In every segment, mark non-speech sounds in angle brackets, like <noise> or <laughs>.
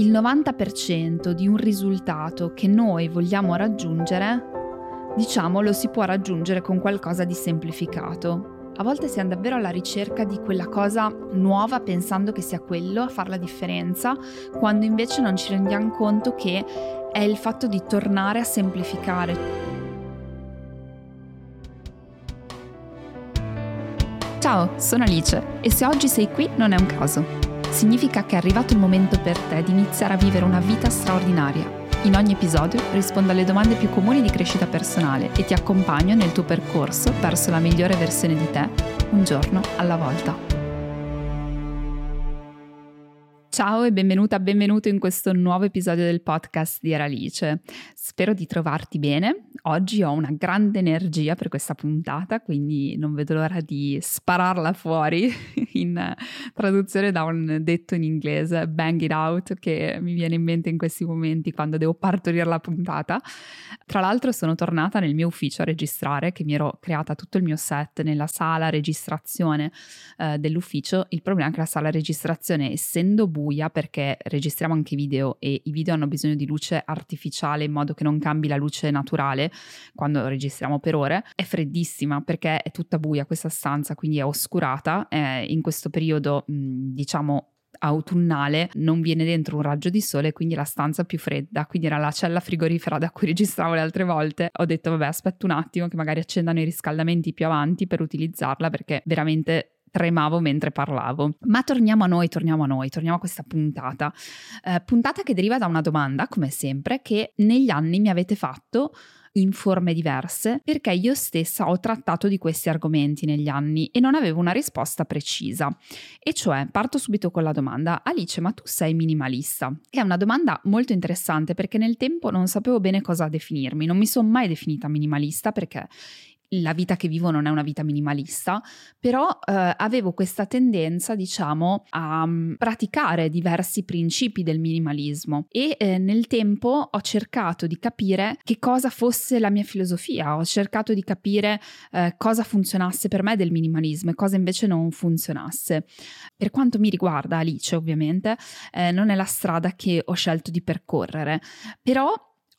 il 90% di un risultato che noi vogliamo raggiungere, diciamo, lo si può raggiungere con qualcosa di semplificato. A volte siamo davvero alla ricerca di quella cosa nuova pensando che sia quello a fare la differenza, quando invece non ci rendiamo conto che è il fatto di tornare a semplificare. Ciao, sono Alice e se oggi sei qui non è un caso. Significa che è arrivato il momento per te di iniziare a vivere una vita straordinaria in ogni episodio rispondo alle domande più comuni di crescita personale e ti accompagno nel tuo percorso verso la migliore versione di te, un giorno alla volta. Ciao e benvenuta, benvenuto in questo nuovo episodio del podcast di Eralice. Spero di trovarti bene. Oggi ho una grande energia per questa puntata, quindi non vedo l'ora di spararla fuori <laughs> in traduzione da un detto in inglese, bang it out, che mi viene in mente in questi momenti quando devo partorire la puntata. Tra l'altro sono tornata nel mio ufficio a registrare, che mi ero creata tutto il mio set nella sala registrazione eh, dell'ufficio. Il problema è che la sala registrazione, essendo buia, buia perché registriamo anche video e i video hanno bisogno di luce artificiale in modo che non cambi la luce naturale quando registriamo per ore. È freddissima perché è tutta buia questa stanza, quindi è oscurata. Eh, in questo periodo, diciamo, autunnale non viene dentro un raggio di sole quindi la stanza più fredda quindi era la cella frigorifera da cui <laughs> registravo le altre volte ho detto vabbè aspetta un attimo che magari accendano i riscaldamenti più avanti per utilizzarla perché veramente tremavo mentre parlavo. Ma torniamo a noi, torniamo a noi, torniamo a questa puntata. Eh, puntata che deriva da una domanda, come sempre, che negli anni mi avete fatto in forme diverse perché io stessa ho trattato di questi argomenti negli anni e non avevo una risposta precisa. E cioè, parto subito con la domanda, Alice, ma tu sei minimalista? Che è una domanda molto interessante perché nel tempo non sapevo bene cosa definirmi, non mi sono mai definita minimalista perché la vita che vivo non è una vita minimalista, però eh, avevo questa tendenza, diciamo, a um, praticare diversi principi del minimalismo e eh, nel tempo ho cercato di capire che cosa fosse la mia filosofia, ho cercato di capire eh, cosa funzionasse per me del minimalismo e cosa invece non funzionasse. Per quanto mi riguarda, Alice ovviamente, eh, non è la strada che ho scelto di percorrere, però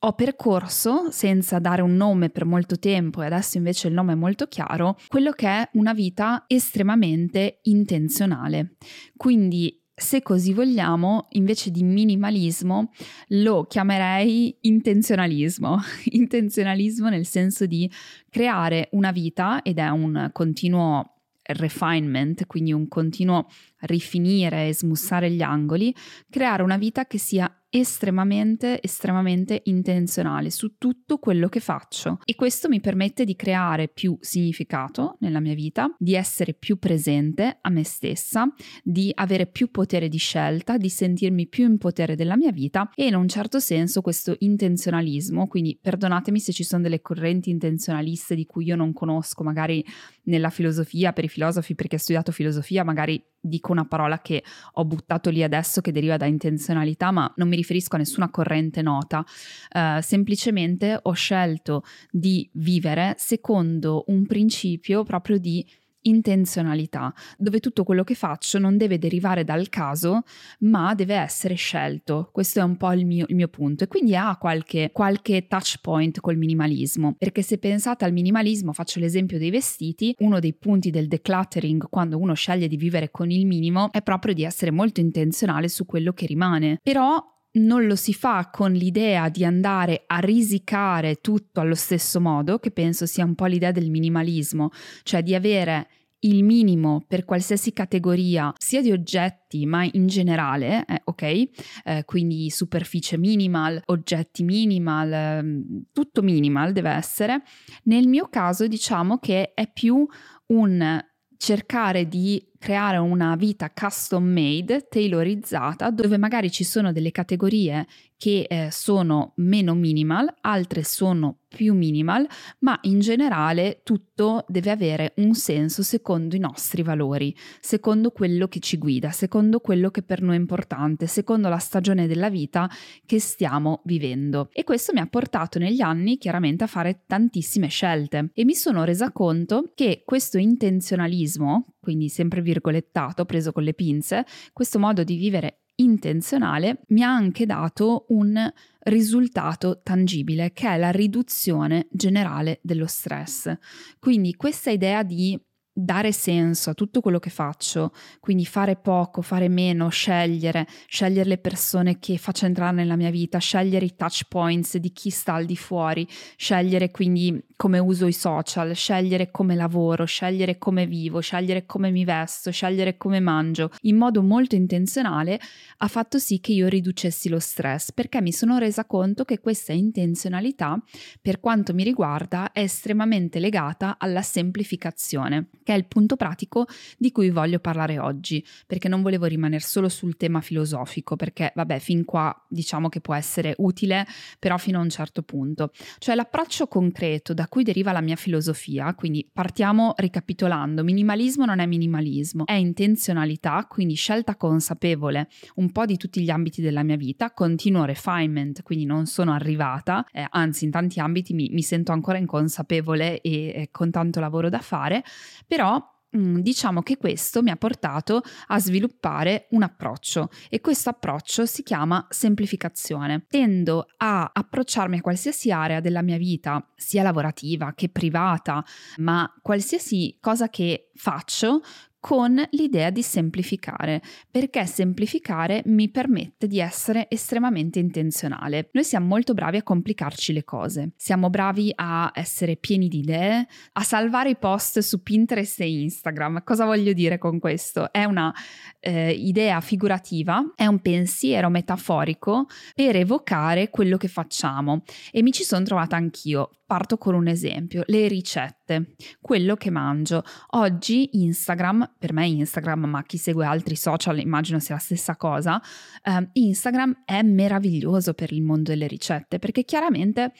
ho percorso, senza dare un nome per molto tempo e adesso invece il nome è molto chiaro, quello che è una vita estremamente intenzionale. Quindi se così vogliamo, invece di minimalismo, lo chiamerei intenzionalismo. <laughs> intenzionalismo nel senso di creare una vita ed è un continuo refinement, quindi un continuo rifinire e smussare gli angoli, creare una vita che sia estremamente, estremamente intenzionale su tutto quello che faccio. E questo mi permette di creare più significato nella mia vita, di essere più presente a me stessa, di avere più potere di scelta, di sentirmi più in potere della mia vita e in un certo senso questo intenzionalismo, quindi perdonatemi se ci sono delle correnti intenzionaliste di cui io non conosco, magari nella filosofia, per i filosofi perché ho studiato filosofia, magari dico una parola che ho buttato lì adesso che deriva da intenzionalità, ma non mi riferisco a nessuna corrente nota, uh, semplicemente ho scelto di vivere secondo un principio proprio di intenzionalità, dove tutto quello che faccio non deve derivare dal caso, ma deve essere scelto. Questo è un po' il mio, il mio punto. E quindi ha qualche, qualche touch point col minimalismo. Perché se pensate al minimalismo, faccio l'esempio dei vestiti, uno dei punti del decluttering quando uno sceglie di vivere con il minimo è proprio di essere molto intenzionale su quello che rimane. Però non lo si fa con l'idea di andare a risicare tutto allo stesso modo, che penso sia un po' l'idea del minimalismo, cioè di avere il minimo per qualsiasi categoria, sia di oggetti, ma in generale, eh, ok? Eh, quindi superficie minimal, oggetti minimal, eh, tutto minimal deve essere. Nel mio caso diciamo che è più un cercare di creare una vita custom made, tailorizzata, dove magari ci sono delle categorie che eh, sono meno minimal, altre sono più minimal, ma in generale tutto deve avere un senso secondo i nostri valori, secondo quello che ci guida, secondo quello che per noi è importante, secondo la stagione della vita che stiamo vivendo. E questo mi ha portato negli anni chiaramente a fare tantissime scelte e mi sono resa conto che questo intenzionalismo, quindi sempre virgolettato, preso con le pinze, questo modo di vivere intenzionale mi ha anche dato un risultato tangibile che è la riduzione generale dello stress. Quindi questa idea di dare senso a tutto quello che faccio, quindi fare poco, fare meno, scegliere, scegliere le persone che faccio entrare nella mia vita, scegliere i touch points di chi sta al di fuori, scegliere quindi come uso i social, scegliere come lavoro, scegliere come vivo, scegliere come mi vesto, scegliere come mangio, in modo molto intenzionale ha fatto sì che io riducessi lo stress, perché mi sono resa conto che questa intenzionalità, per quanto mi riguarda, è estremamente legata alla semplificazione che è il punto pratico di cui voglio parlare oggi, perché non volevo rimanere solo sul tema filosofico, perché vabbè, fin qua diciamo che può essere utile, però fino a un certo punto. Cioè l'approccio concreto da cui deriva la mia filosofia, quindi partiamo ricapitolando, minimalismo non è minimalismo, è intenzionalità, quindi scelta consapevole un po' di tutti gli ambiti della mia vita, continuo refinement, quindi non sono arrivata, eh, anzi in tanti ambiti mi, mi, sento ancora inconsapevole e eh, con tanto lavoro da fare, però mm, diciamo che questo mi ha portato a sviluppare un approccio e questo approccio si chiama semplificazione. Tendo a approcciarmi a qualsiasi area della mia vita, sia lavorativa che privata, ma qualsiasi cosa che faccio con l'idea di semplificare, perché semplificare mi permette di essere estremamente intenzionale. Noi siamo molto bravi a complicarci le cose, siamo bravi a essere pieni di idee, a salvare i post su Pinterest e Instagram. Cosa voglio dire con questo? È una eh, idea figurativa, è un pensiero metaforico per evocare quello che facciamo e mi ci sono trovata anch'io. Parto con un esempio, le ricette, quello che mangio. Oggi Instagram, per me Instagram, ma chi segue altri social immagino sia la stessa cosa, eh, Instagram è meraviglioso per il mondo delle ricette perché chiaramente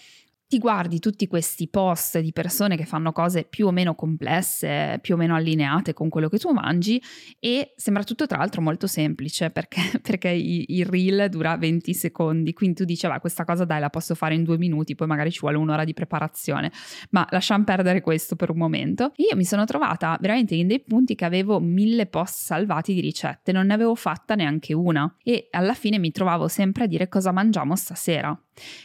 ti guardi tutti questi post di persone che fanno cose più o meno complesse, più o meno allineate con quello che tu mangi e sembra tutto tra l'altro molto semplice perché, <laughs> perché il reel dura 20 secondi, quindi tu dici, va, questa cosa dai la posso fare in due minuti, poi magari ci vuole un'ora di preparazione, ma lasciamo perdere questo per un momento. Io mi sono trovata veramente in dei punti che avevo mille post salvati di ricette, non ne avevo fatta neanche una e alla fine mi trovavo sempre a dire cosa mangiamo stasera.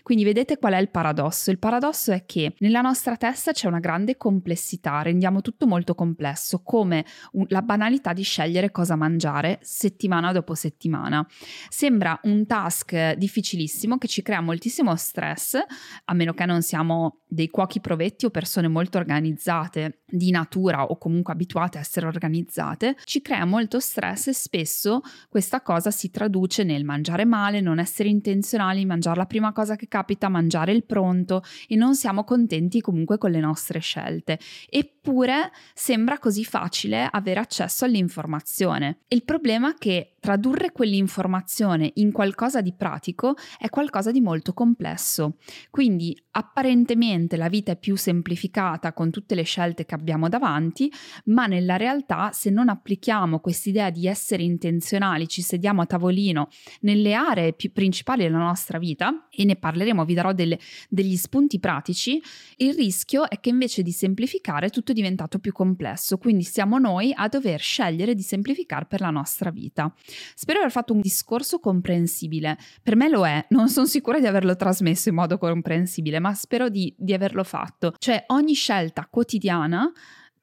Quindi vedete qual è il paradosso? Il paradosso è che nella nostra testa c'è una grande complessità, rendiamo tutto molto complesso, come un, la banalità di scegliere cosa mangiare settimana dopo settimana. Sembra un task difficilissimo che ci crea moltissimo stress, a meno che non siamo dei cuochi provetti o persone molto organizzate di natura o comunque abituate a essere organizzate, ci crea molto stress e spesso questa cosa si traduce nel mangiare male, non essere intenzionali, mangiare la prima cosa che capita, mangiare il pronto e non siamo contenti comunque con le nostre scelte. Eppure sembra così facile avere accesso all'informazione. Il problema è che tradurre quell'informazione in qualcosa di pratico è qualcosa di molto complesso. Quindi apparentemente la vita è più semplificata con tutte le scelte che abbiamo davanti, ma nella realtà se non applichiamo quest'idea di essere intenzionali, ci sediamo a tavolino nelle aree più principali della nostra vita e ne parleremo, vi darò delle, degli spunti pratici, il rischio è che invece di semplificare tutto è diventato più complesso, quindi siamo noi a dover scegliere di semplificare per la nostra vita. Spero di aver fatto un discorso comprensibile. Per me lo è, non sono sicura di averlo trasmesso in modo comprensibile, ma spero di, di averlo fatto. Cioè ogni scelta quotidiana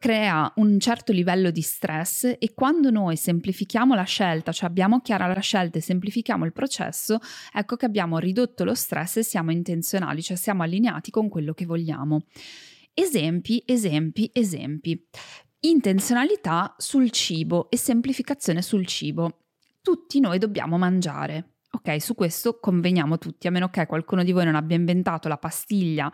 crea un certo livello di stress e quando noi semplifichiamo la scelta, cioè abbiamo chiara la scelta e semplifichiamo il processo, ecco che abbiamo ridotto lo stress e siamo intenzionali, cioè siamo allineati con quello che vogliamo. Esempi, esempi, esempi. Intenzionalità sul cibo e semplificazione sul cibo tutti noi dobbiamo mangiare. Ok, su questo conveniamo tutti, a meno che qualcuno di voi non abbia inventato la pastiglia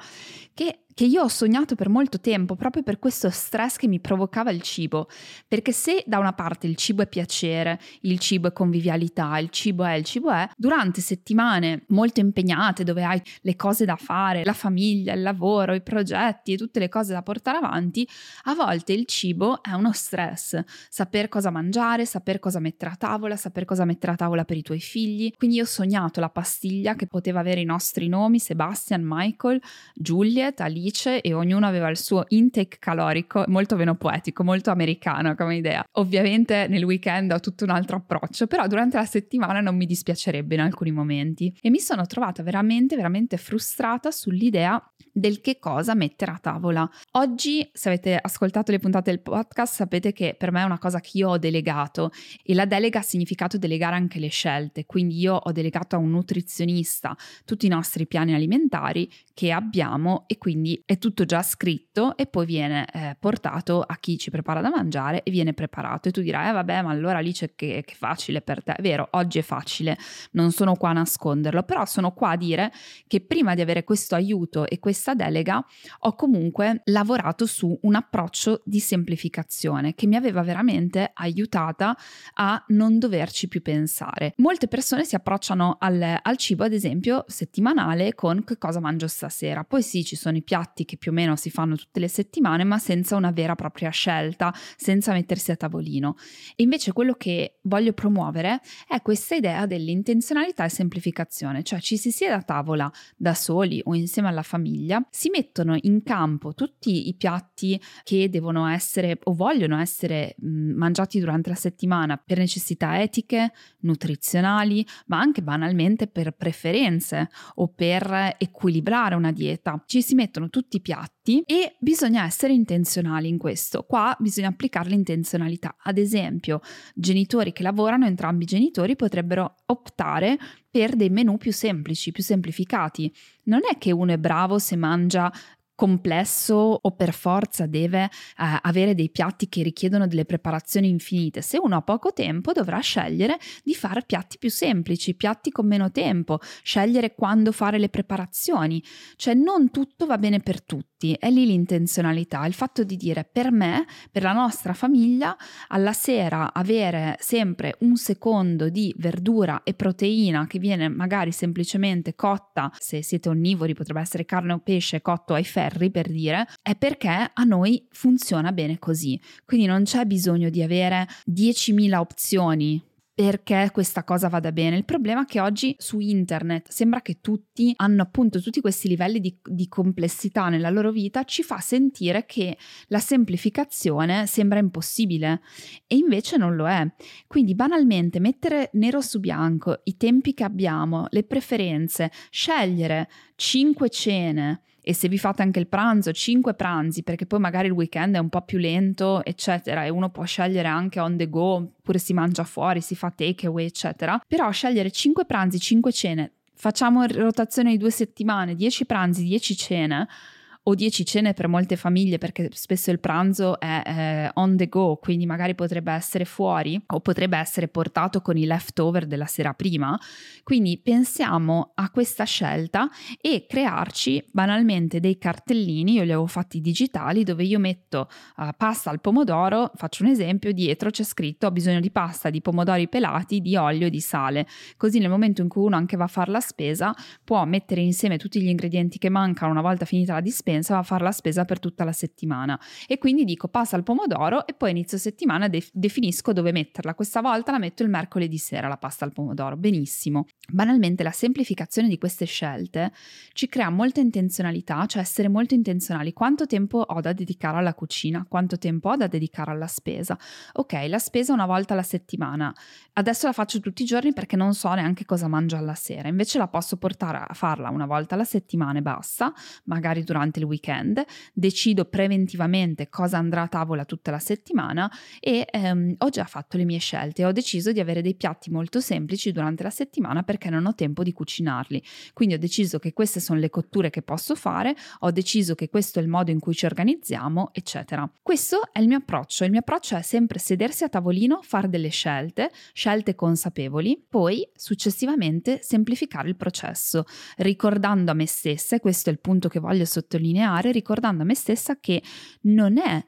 che che io ho sognato per molto tempo proprio per questo stress che mi provocava il cibo. Perché se da una parte il cibo è piacere, il cibo è convivialità, il cibo è, il cibo è, durante settimane molto impegnate dove hai le cose da fare, la famiglia, il lavoro, i progetti e tutte le cose da portare avanti, a volte il cibo è uno stress. Saper cosa mangiare, saper cosa mettere a tavola, saper cosa mettere a tavola per i tuoi figli. Quindi io ho sognato la pastiglia che poteva avere i nostri nomi, Sebastian, Michael, Juliet, Alice, Alice e ognuno aveva il suo intake calorico, molto meno poetico, molto americano come idea. Ovviamente nel weekend ho tutto un altro approccio, però durante la settimana non mi dispiacerebbe in alcuni momenti e mi sono trovata veramente, veramente frustrata sull'idea del che cosa mettere a tavola. Oggi, se avete ascoltato le puntate del podcast, sapete che per me è una cosa che io ho delegato e la delega ha significato delegare anche le scelte, quindi io ho delegato a un nutrizionista tutti i nostri piani alimentari che abbiamo e quindi è tutto già scritto e poi viene eh, portato a chi ci prepara da mangiare e viene preparato e tu dirai eh vabbè ma allora lì c'è che, che facile per te, è vero oggi è facile, non sono qua a nasconderlo, però sono qua a dire che prima di avere questo aiuto e questa delega ho comunque lavorato su un approccio di semplificazione che mi aveva veramente aiutata a non doverci più pensare. Molte persone si approcciano al, al cibo ad esempio settimanale con che cosa mangio stasera sera. Poi sì, ci sono i piatti che più o meno si fanno tutte le settimane, ma senza una vera e propria scelta, senza mettersi a tavolino. E invece quello che voglio promuovere è questa idea dell'intenzionalità e semplificazione, cioè ci si siede a tavola da soli o insieme alla famiglia, si mettono in campo tutti i piatti che devono essere o vogliono essere mh, mangiati durante la settimana per necessità etiche, nutrizionali, ma anche banalmente per preferenze o per equilibrare una dieta. Ci si mettono tutti i piatti e bisogna essere intenzionali in questo. Qua bisogna applicare l'intenzionalità. Ad esempio, genitori che lavorano, entrambi i genitori potrebbero optare per dei menù più semplici, più semplificati. Non è che uno è bravo se mangia complesso o per forza deve eh, avere dei piatti che richiedono delle preparazioni infinite. Se uno ha poco tempo dovrà scegliere di fare piatti più semplici, piatti con meno tempo, scegliere quando fare le preparazioni. Cioè non tutto va bene per tutti, è lì l'intenzionalità, il fatto di dire per me, per la nostra famiglia, alla sera avere sempre un secondo di verdura e proteina che viene magari semplicemente cotta, se siete onnivori potrebbe essere carne o pesce cotto ai ferri, ferri per dire, è perché a noi funziona bene così. Quindi non c'è bisogno di avere 10.000 opzioni perché questa cosa vada bene. Il problema è che oggi su internet sembra che tutti hanno appunto tutti questi livelli di, di, complessità nella loro vita, ci fa sentire che la semplificazione sembra impossibile e invece non lo è. Quindi banalmente mettere nero su bianco i tempi che abbiamo, le preferenze, scegliere 5 cene e se vi fate anche il pranzo, 5 pranzi, perché poi magari il weekend è un po' più lento, eccetera, e uno può scegliere anche on the go, oppure si mangia fuori, si fa takeaway, eccetera. Però scegliere 5 pranzi, 5 cene, facciamo rotazione di due settimane, 10 pranzi, 10 cene, o 10 cene per molte famiglie perché spesso il pranzo è eh, on the go, quindi magari potrebbe essere fuori o potrebbe essere portato con i leftover della sera prima. Quindi pensiamo a questa scelta e crearci banalmente dei cartellini, io li avevo fatti digitali dove io metto uh, pasta al pomodoro, faccio un esempio, dietro c'è scritto ho bisogno di pasta, di pomodori pelati, di olio e di sale. Così nel momento in cui uno anche va a fare la spesa può mettere insieme tutti gli ingredienti che mancano una volta finita la dispensa dispensa a fare la spesa per tutta la settimana e quindi dico passa al pomodoro e poi inizio settimana def- definisco dove metterla. Questa volta la metto il mercoledì sera la pasta al pomodoro. Benissimo. Banalmente la semplificazione di queste scelte ci crea molta intenzionalità, cioè essere molto intenzionali. Quanto tempo ho da dedicare alla cucina? Quanto tempo ho da dedicare alla spesa? Ok, la spesa una volta alla settimana. Adesso la faccio tutti i giorni perché non so neanche cosa mangio alla sera. Invece la posso portare a farla una volta alla settimana e basta, magari durante il weekend, decido preventivamente cosa andrà a tavola tutta la settimana e ehm, ho già fatto le mie scelte. Ho deciso di avere dei piatti molto semplici durante la settimana perché non ho tempo di cucinarli. Quindi ho deciso che queste sono le cotture che posso fare, ho deciso che questo è il modo in cui ci organizziamo, eccetera. Questo è il mio approccio. Il mio approccio è sempre sedersi a tavolino, fare delle scelte, scelte consapevoli, poi successivamente semplificare il processo, ricordando a me stessa, e questo è il punto che voglio sottolineare, sottolineare ricordando a me stessa che non è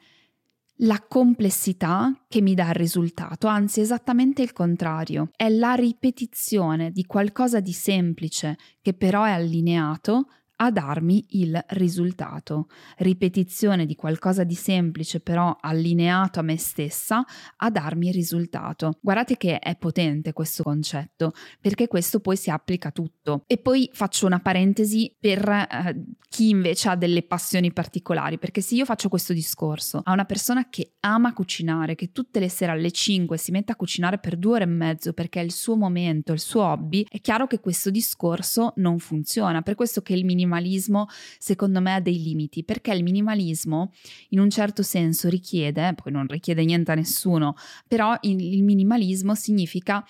la complessità che mi dà il risultato, anzi esattamente il contrario, è la ripetizione di qualcosa di semplice che però è allineato a darmi il risultato. Ripetizione di qualcosa di semplice però allineato a me stessa a darmi il risultato. Guardate che è potente questo concetto perché questo poi si applica a tutto. E poi faccio una parentesi per eh, chi invece ha delle passioni particolari perché se io faccio questo discorso a una persona che ama cucinare, che tutte le sere alle 5 si mette a cucinare per due ore e mezzo perché è il suo momento, il suo hobby, è chiaro che questo discorso non funziona. Per questo che il minimalismo secondo me ha dei limiti, perché il minimalismo in un certo senso richiede, poi non richiede niente a nessuno, però il, minimalismo significa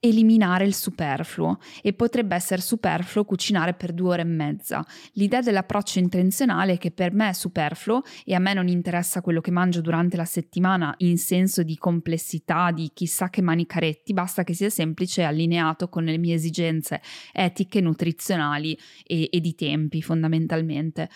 eliminare il superfluo e potrebbe essere superfluo cucinare per due ore e mezza. L'idea dell'approccio intenzionale è che per me è superfluo e a me non interessa quello che mangio durante la settimana in senso di complessità, di chissà che manicaretti, basta che sia semplice e allineato con le mie esigenze etiche, nutrizionali e, e di tempi fondamentalmente.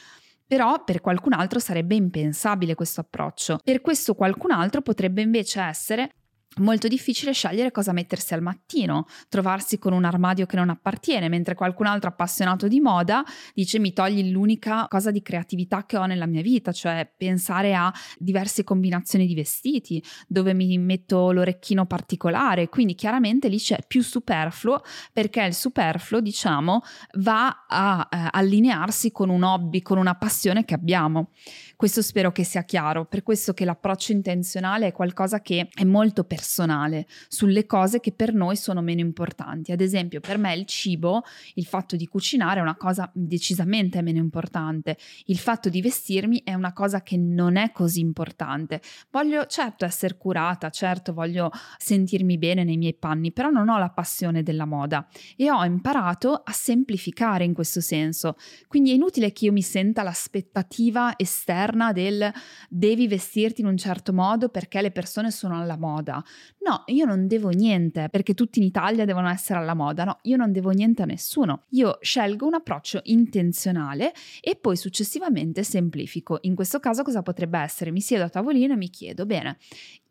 Però per qualcun altro sarebbe impensabile questo approccio. Per questo qualcun altro potrebbe invece essere molto difficile scegliere cosa mettersi al mattino, trovarsi con un armadio che non appartiene, mentre qualcun altro appassionato di moda dice mi togli l'unica cosa di creatività che ho nella mia vita, cioè pensare a diverse combinazioni di vestiti, dove mi metto l'orecchino particolare, quindi chiaramente lì c'è più superfluo perché il superfluo, diciamo, va a eh, allinearsi con un hobby, con una passione che abbiamo. Questo spero che sia chiaro, per questo che l'approccio intenzionale è qualcosa che è molto personale sulle cose che per noi sono meno importanti. Ad esempio, per me il cibo, il fatto di cucinare è una cosa decisamente meno importante. Il fatto di vestirmi è una cosa che non è così importante. Voglio certo essere curata, certo voglio sentirmi bene nei miei panni, però non ho la passione della moda e ho imparato a semplificare in questo senso. Quindi è inutile che io mi senta l'aspettativa esterna del devi vestirti in un certo modo perché le persone sono alla moda. No, io non devo niente perché tutti in Italia devono essere alla moda. No, io non devo niente a nessuno. Io scelgo un approccio intenzionale e poi successivamente semplifico. In questo caso cosa potrebbe essere? Mi siedo a tavolino e mi chiedo, bene,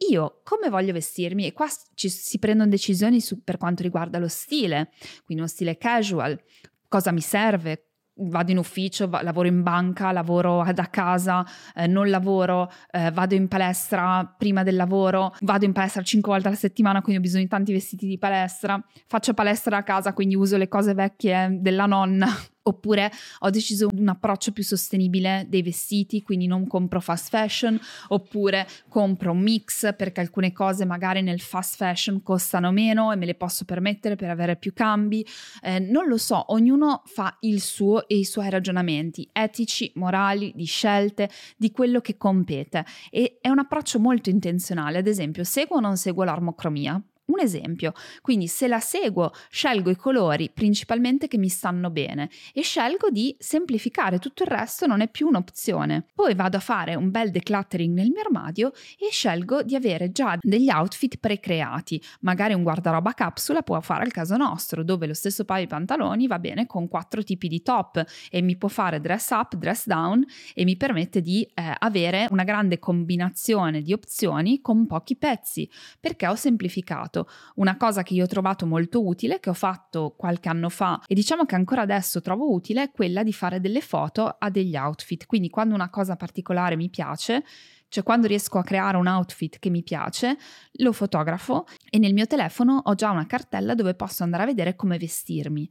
io come voglio vestirmi? E qua ci, si prendono decisioni su, per quanto riguarda lo stile, quindi uno stile casual, cosa mi serve, vado in ufficio, va, lavoro in banca, lavoro da casa, eh, non lavoro, eh, vado in palestra prima del lavoro, vado in palestra cinque volte alla settimana, quindi ho bisogno di tanti vestiti di palestra, faccio palestra a casa, quindi uso le cose vecchie della nonna Oppure ho deciso un approccio più sostenibile dei vestiti, quindi non compro fast fashion, oppure compro un mix perché alcune cose magari nel fast fashion costano meno e me le posso permettere per avere più cambi. Eh, non lo so, ognuno fa il suo e i suoi ragionamenti etici, morali, di scelte, di quello che compete. E è un approccio molto intenzionale. Ad esempio, seguo o non seguo l'armocromia? Un esempio. Quindi se la seguo, scelgo i colori principalmente che mi stanno bene e scelgo di semplificare, tutto il resto non è più un'opzione. Poi vado a fare un bel decluttering nel mio armadio e scelgo di avere già degli outfit precreati. Magari un guardaroba capsula può fare al caso nostro, dove lo stesso paio di pantaloni va bene con quattro tipi di top e mi può fare dress up, dress down e mi permette di eh, avere una grande combinazione di opzioni con pochi pezzi perché ho semplificato fatto una cosa che io ho trovato molto utile, che ho fatto qualche anno fa e diciamo che ancora adesso trovo utile, è quella di fare delle foto a degli outfit. Quindi quando una cosa particolare mi piace, cioè quando riesco a creare un outfit che mi piace, lo fotografo e nel mio telefono ho già una cartella dove posso andare a vedere come vestirmi.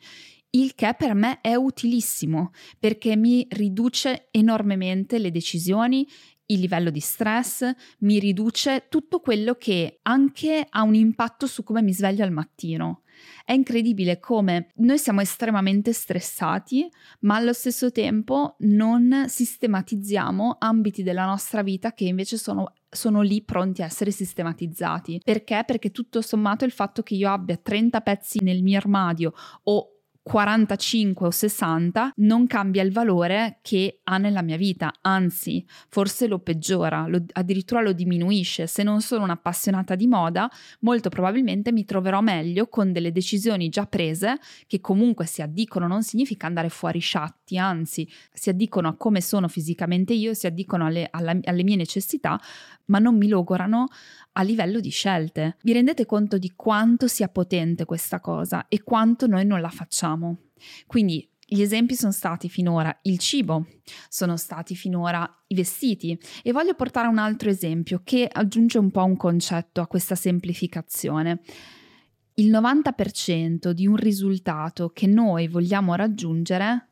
Il che per me è utilissimo perché mi riduce enormemente le decisioni il livello di stress, mi riduce tutto quello che anche ha un impatto su come mi sveglio al mattino. È incredibile come noi siamo estremamente stressati, ma allo stesso tempo non sistematizziamo ambiti della nostra vita che invece sono sono lì pronti a essere sistematizzati. Perché? Perché tutto sommato il fatto che io abbia 30 pezzi nel mio armadio o 45 o 60 non cambia il valore che ha nella mia vita, anzi forse lo peggiora, lo, addirittura lo diminuisce. Se non sono un'appassionata di moda, molto probabilmente mi troverò meglio con delle decisioni già prese che comunque si addicono, non significa andare fuori sciatti, anzi si addicono a come sono fisicamente io, si addicono alle, alla, alle mie necessità, ma non mi logorano a livello di scelte. Vi rendete conto di quanto sia potente questa cosa e quanto noi non la facciamo? Quindi Gli esempi sono stati finora il cibo, sono stati finora i vestiti e voglio portare un altro esempio che aggiunge un po' un concetto a questa semplificazione. Il 90% di un risultato che noi vogliamo raggiungere,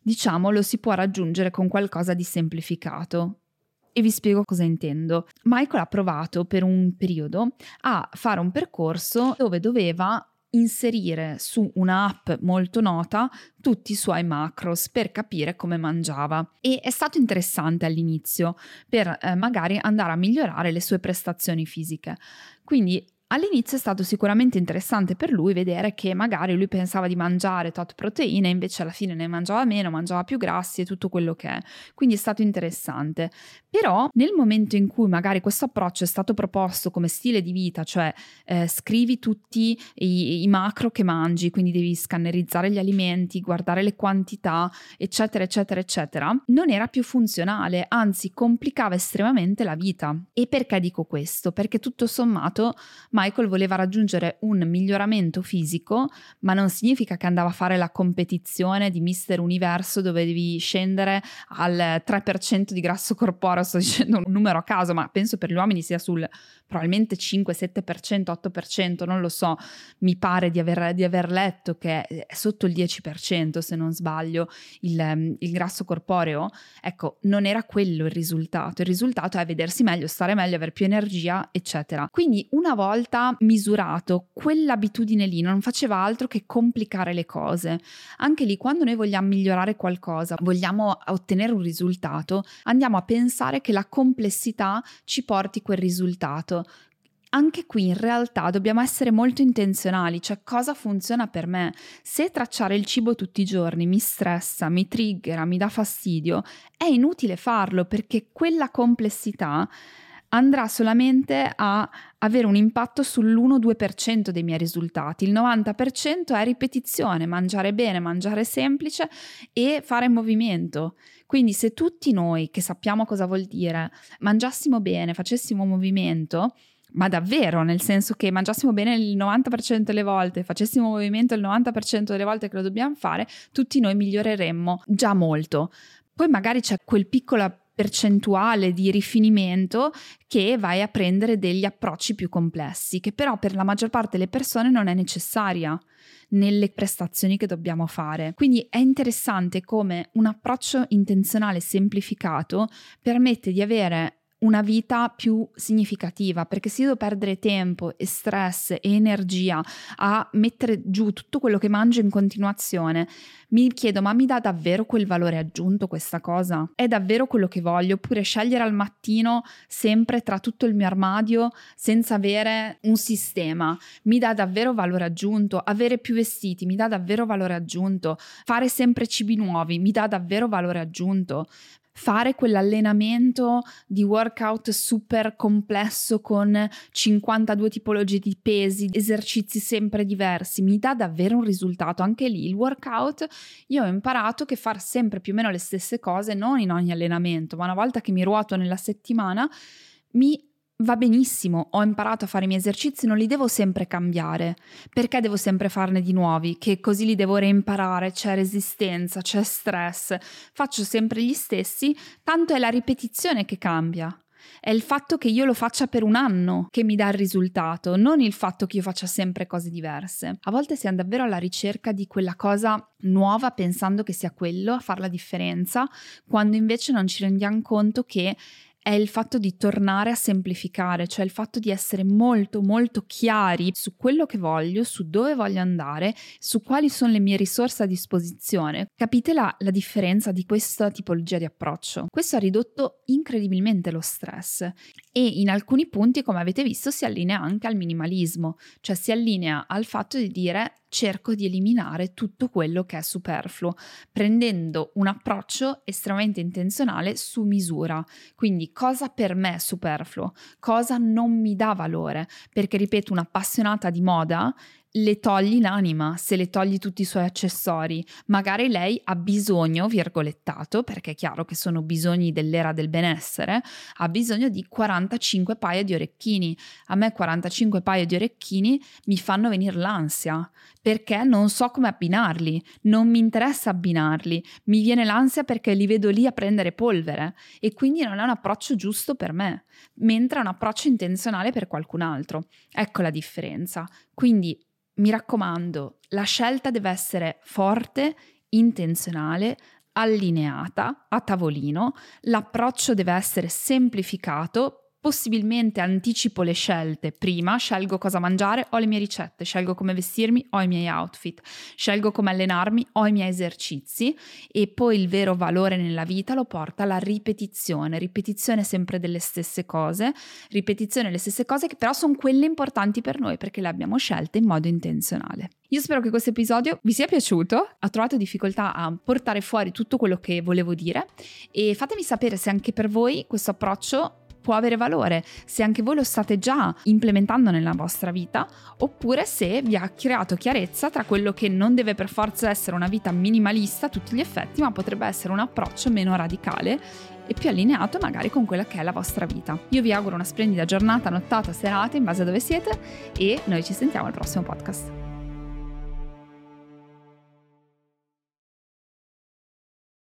diciamo, lo si può raggiungere con qualcosa di semplificato. E vi spiego cosa intendo. Michael ha provato per un periodo a fare un percorso dove doveva inserire su un'app molto nota tutti i suoi macros per capire come mangiava e è stato interessante all'inizio per eh, magari andare a migliorare le sue prestazioni fisiche. Quindi All'inizio è stato sicuramente interessante per lui vedere che magari lui pensava di mangiare tot proteine, invece alla fine ne mangiava meno, mangiava più grassi e tutto quello che è. Quindi è stato interessante. Però nel momento in cui magari questo approccio è stato proposto come stile di vita, cioè eh, scrivi tutti i, i macro che mangi, quindi devi scannerizzare gli alimenti, guardare le quantità, eccetera, eccetera, eccetera, non era più funzionale, anzi complicava estremamente la vita. E perché dico questo? Perché tutto sommato Michael voleva raggiungere un miglioramento fisico, ma non significa che andava a fare la competizione di Mister Universo dove devi scendere al 3% di grasso corporeo, sto dicendo un numero a caso, ma penso per gli uomini sia sul probabilmente 5, 7%, 8%, non lo so, mi pare di aver, di aver letto che è sotto il 10% se non sbaglio il, il grasso corporeo, ecco, non era quello il risultato, il risultato è vedersi meglio, stare meglio, avere più energia, eccetera. Quindi una volta misurato, quell'abitudine lì non faceva altro che complicare le cose. Anche lì, quando noi vogliamo migliorare qualcosa, vogliamo ottenere un risultato, andiamo a pensare che la complessità ci porti quel risultato anche qui in realtà dobbiamo essere molto intenzionali, cioè cosa funziona per me. Se tracciare il cibo tutti i giorni mi stressa, mi triggera, mi dà fastidio, è inutile farlo perché quella complessità andrà solamente a avere un impatto sull'1-2% dei miei risultati. Il 90% è ripetizione, mangiare bene, mangiare semplice e fare movimento. Quindi se tutti noi che sappiamo cosa vuol dire mangiassimo bene, facessimo movimento, ma davvero, nel senso che mangiassimo bene il 90% delle volte, facessimo movimento il 90% delle volte che lo dobbiamo fare, tutti noi miglioreremmo già molto. Poi magari c'è quel piccolo percentuale di rifinimento che vai a prendere degli approcci più complessi, che però per la maggior parte delle persone non è necessaria nelle prestazioni che dobbiamo fare. Quindi è interessante come un approccio intenzionale semplificato permette di avere una vita più significativa, perché se io devo perdere tempo e stress e energia a mettere giù tutto quello che mangio in continuazione, mi chiedo ma mi dà davvero quel valore aggiunto questa cosa? È davvero quello che voglio? Oppure scegliere al mattino sempre tra tutto il mio armadio senza avere un sistema mi dà davvero valore aggiunto? Avere più vestiti mi dà davvero valore aggiunto? Fare sempre cibi nuovi mi dà davvero valore aggiunto? Fare quell'allenamento di workout super complesso con 52 tipologie di pesi, esercizi sempre diversi, mi dà davvero un risultato. Anche lì il workout io ho imparato che fare sempre più o meno le stesse cose, non in ogni allenamento, ma una volta che mi ruoto nella settimana, mi Va benissimo, ho imparato a fare i miei esercizi, non li devo sempre cambiare. Perché devo sempre farne di nuovi? Che così li devo reimparare, c'è resistenza, c'è stress. Faccio sempre gli stessi, tanto è la ripetizione che cambia. È il fatto che io lo faccia per un anno che mi dà il risultato, non il fatto che io faccia sempre cose diverse. A volte siamo davvero alla ricerca di quella cosa nuova pensando che sia quello a fare la differenza, quando invece non ci rendiamo conto che è il fatto di tornare a semplificare, cioè il fatto di essere molto molto chiari su quello che voglio, su dove voglio andare, su quali sono le mie risorse a disposizione. Capite la, la differenza di questa tipologia di approccio? Questo ha ridotto incredibilmente lo stress e in alcuni punti, come avete visto, si allinea anche al minimalismo, cioè si allinea al fatto di dire cerco di eliminare tutto quello che è superfluo, prendendo un approccio estremamente intenzionale su misura. Quindi cosa per me è superfluo, cosa non mi dà valore, perché ripeto, un'appassionata di moda le togli l'anima se le togli tutti i suoi accessori. Magari lei ha bisogno, virgolettato, perché è chiaro che sono bisogni dell'era del benessere, ha bisogno di 45 paia di orecchini. A me 45 paia di orecchini mi fanno venire l'ansia perché non so come abbinarli, non mi interessa abbinarli, mi viene l'ansia perché li vedo lì a prendere polvere e quindi non è un approccio giusto per me, mentre è un approccio intenzionale per qualcun altro. Ecco la differenza. Quindi mi raccomando, la scelta deve essere forte, intenzionale, allineata, a tavolino, l'approccio deve essere semplificato Possibilmente anticipo le scelte prima, scelgo cosa mangiare, ho le mie ricette, scelgo come vestirmi, ho i miei outfit, scelgo come allenarmi, ho i miei esercizi e poi il vero valore nella vita lo porta la ripetizione, ripetizione sempre delle stesse cose, ripetizione delle stesse cose che però sono quelle importanti per noi perché le abbiamo scelte in modo intenzionale. Io spero che questo episodio vi sia piaciuto, ho trovato difficoltà a portare fuori tutto quello che volevo dire e fatemi sapere se anche per voi questo approccio può avere valore, se anche voi lo state già implementando nella vostra vita, oppure se vi ha creato chiarezza tra quello che non deve per forza essere una vita minimalista a tutti gli effetti, ma potrebbe essere un approccio meno radicale e più allineato magari con quella che è la vostra vita. Io vi auguro una splendida giornata, nottata, serata, in base a dove siete e noi ci sentiamo al prossimo podcast.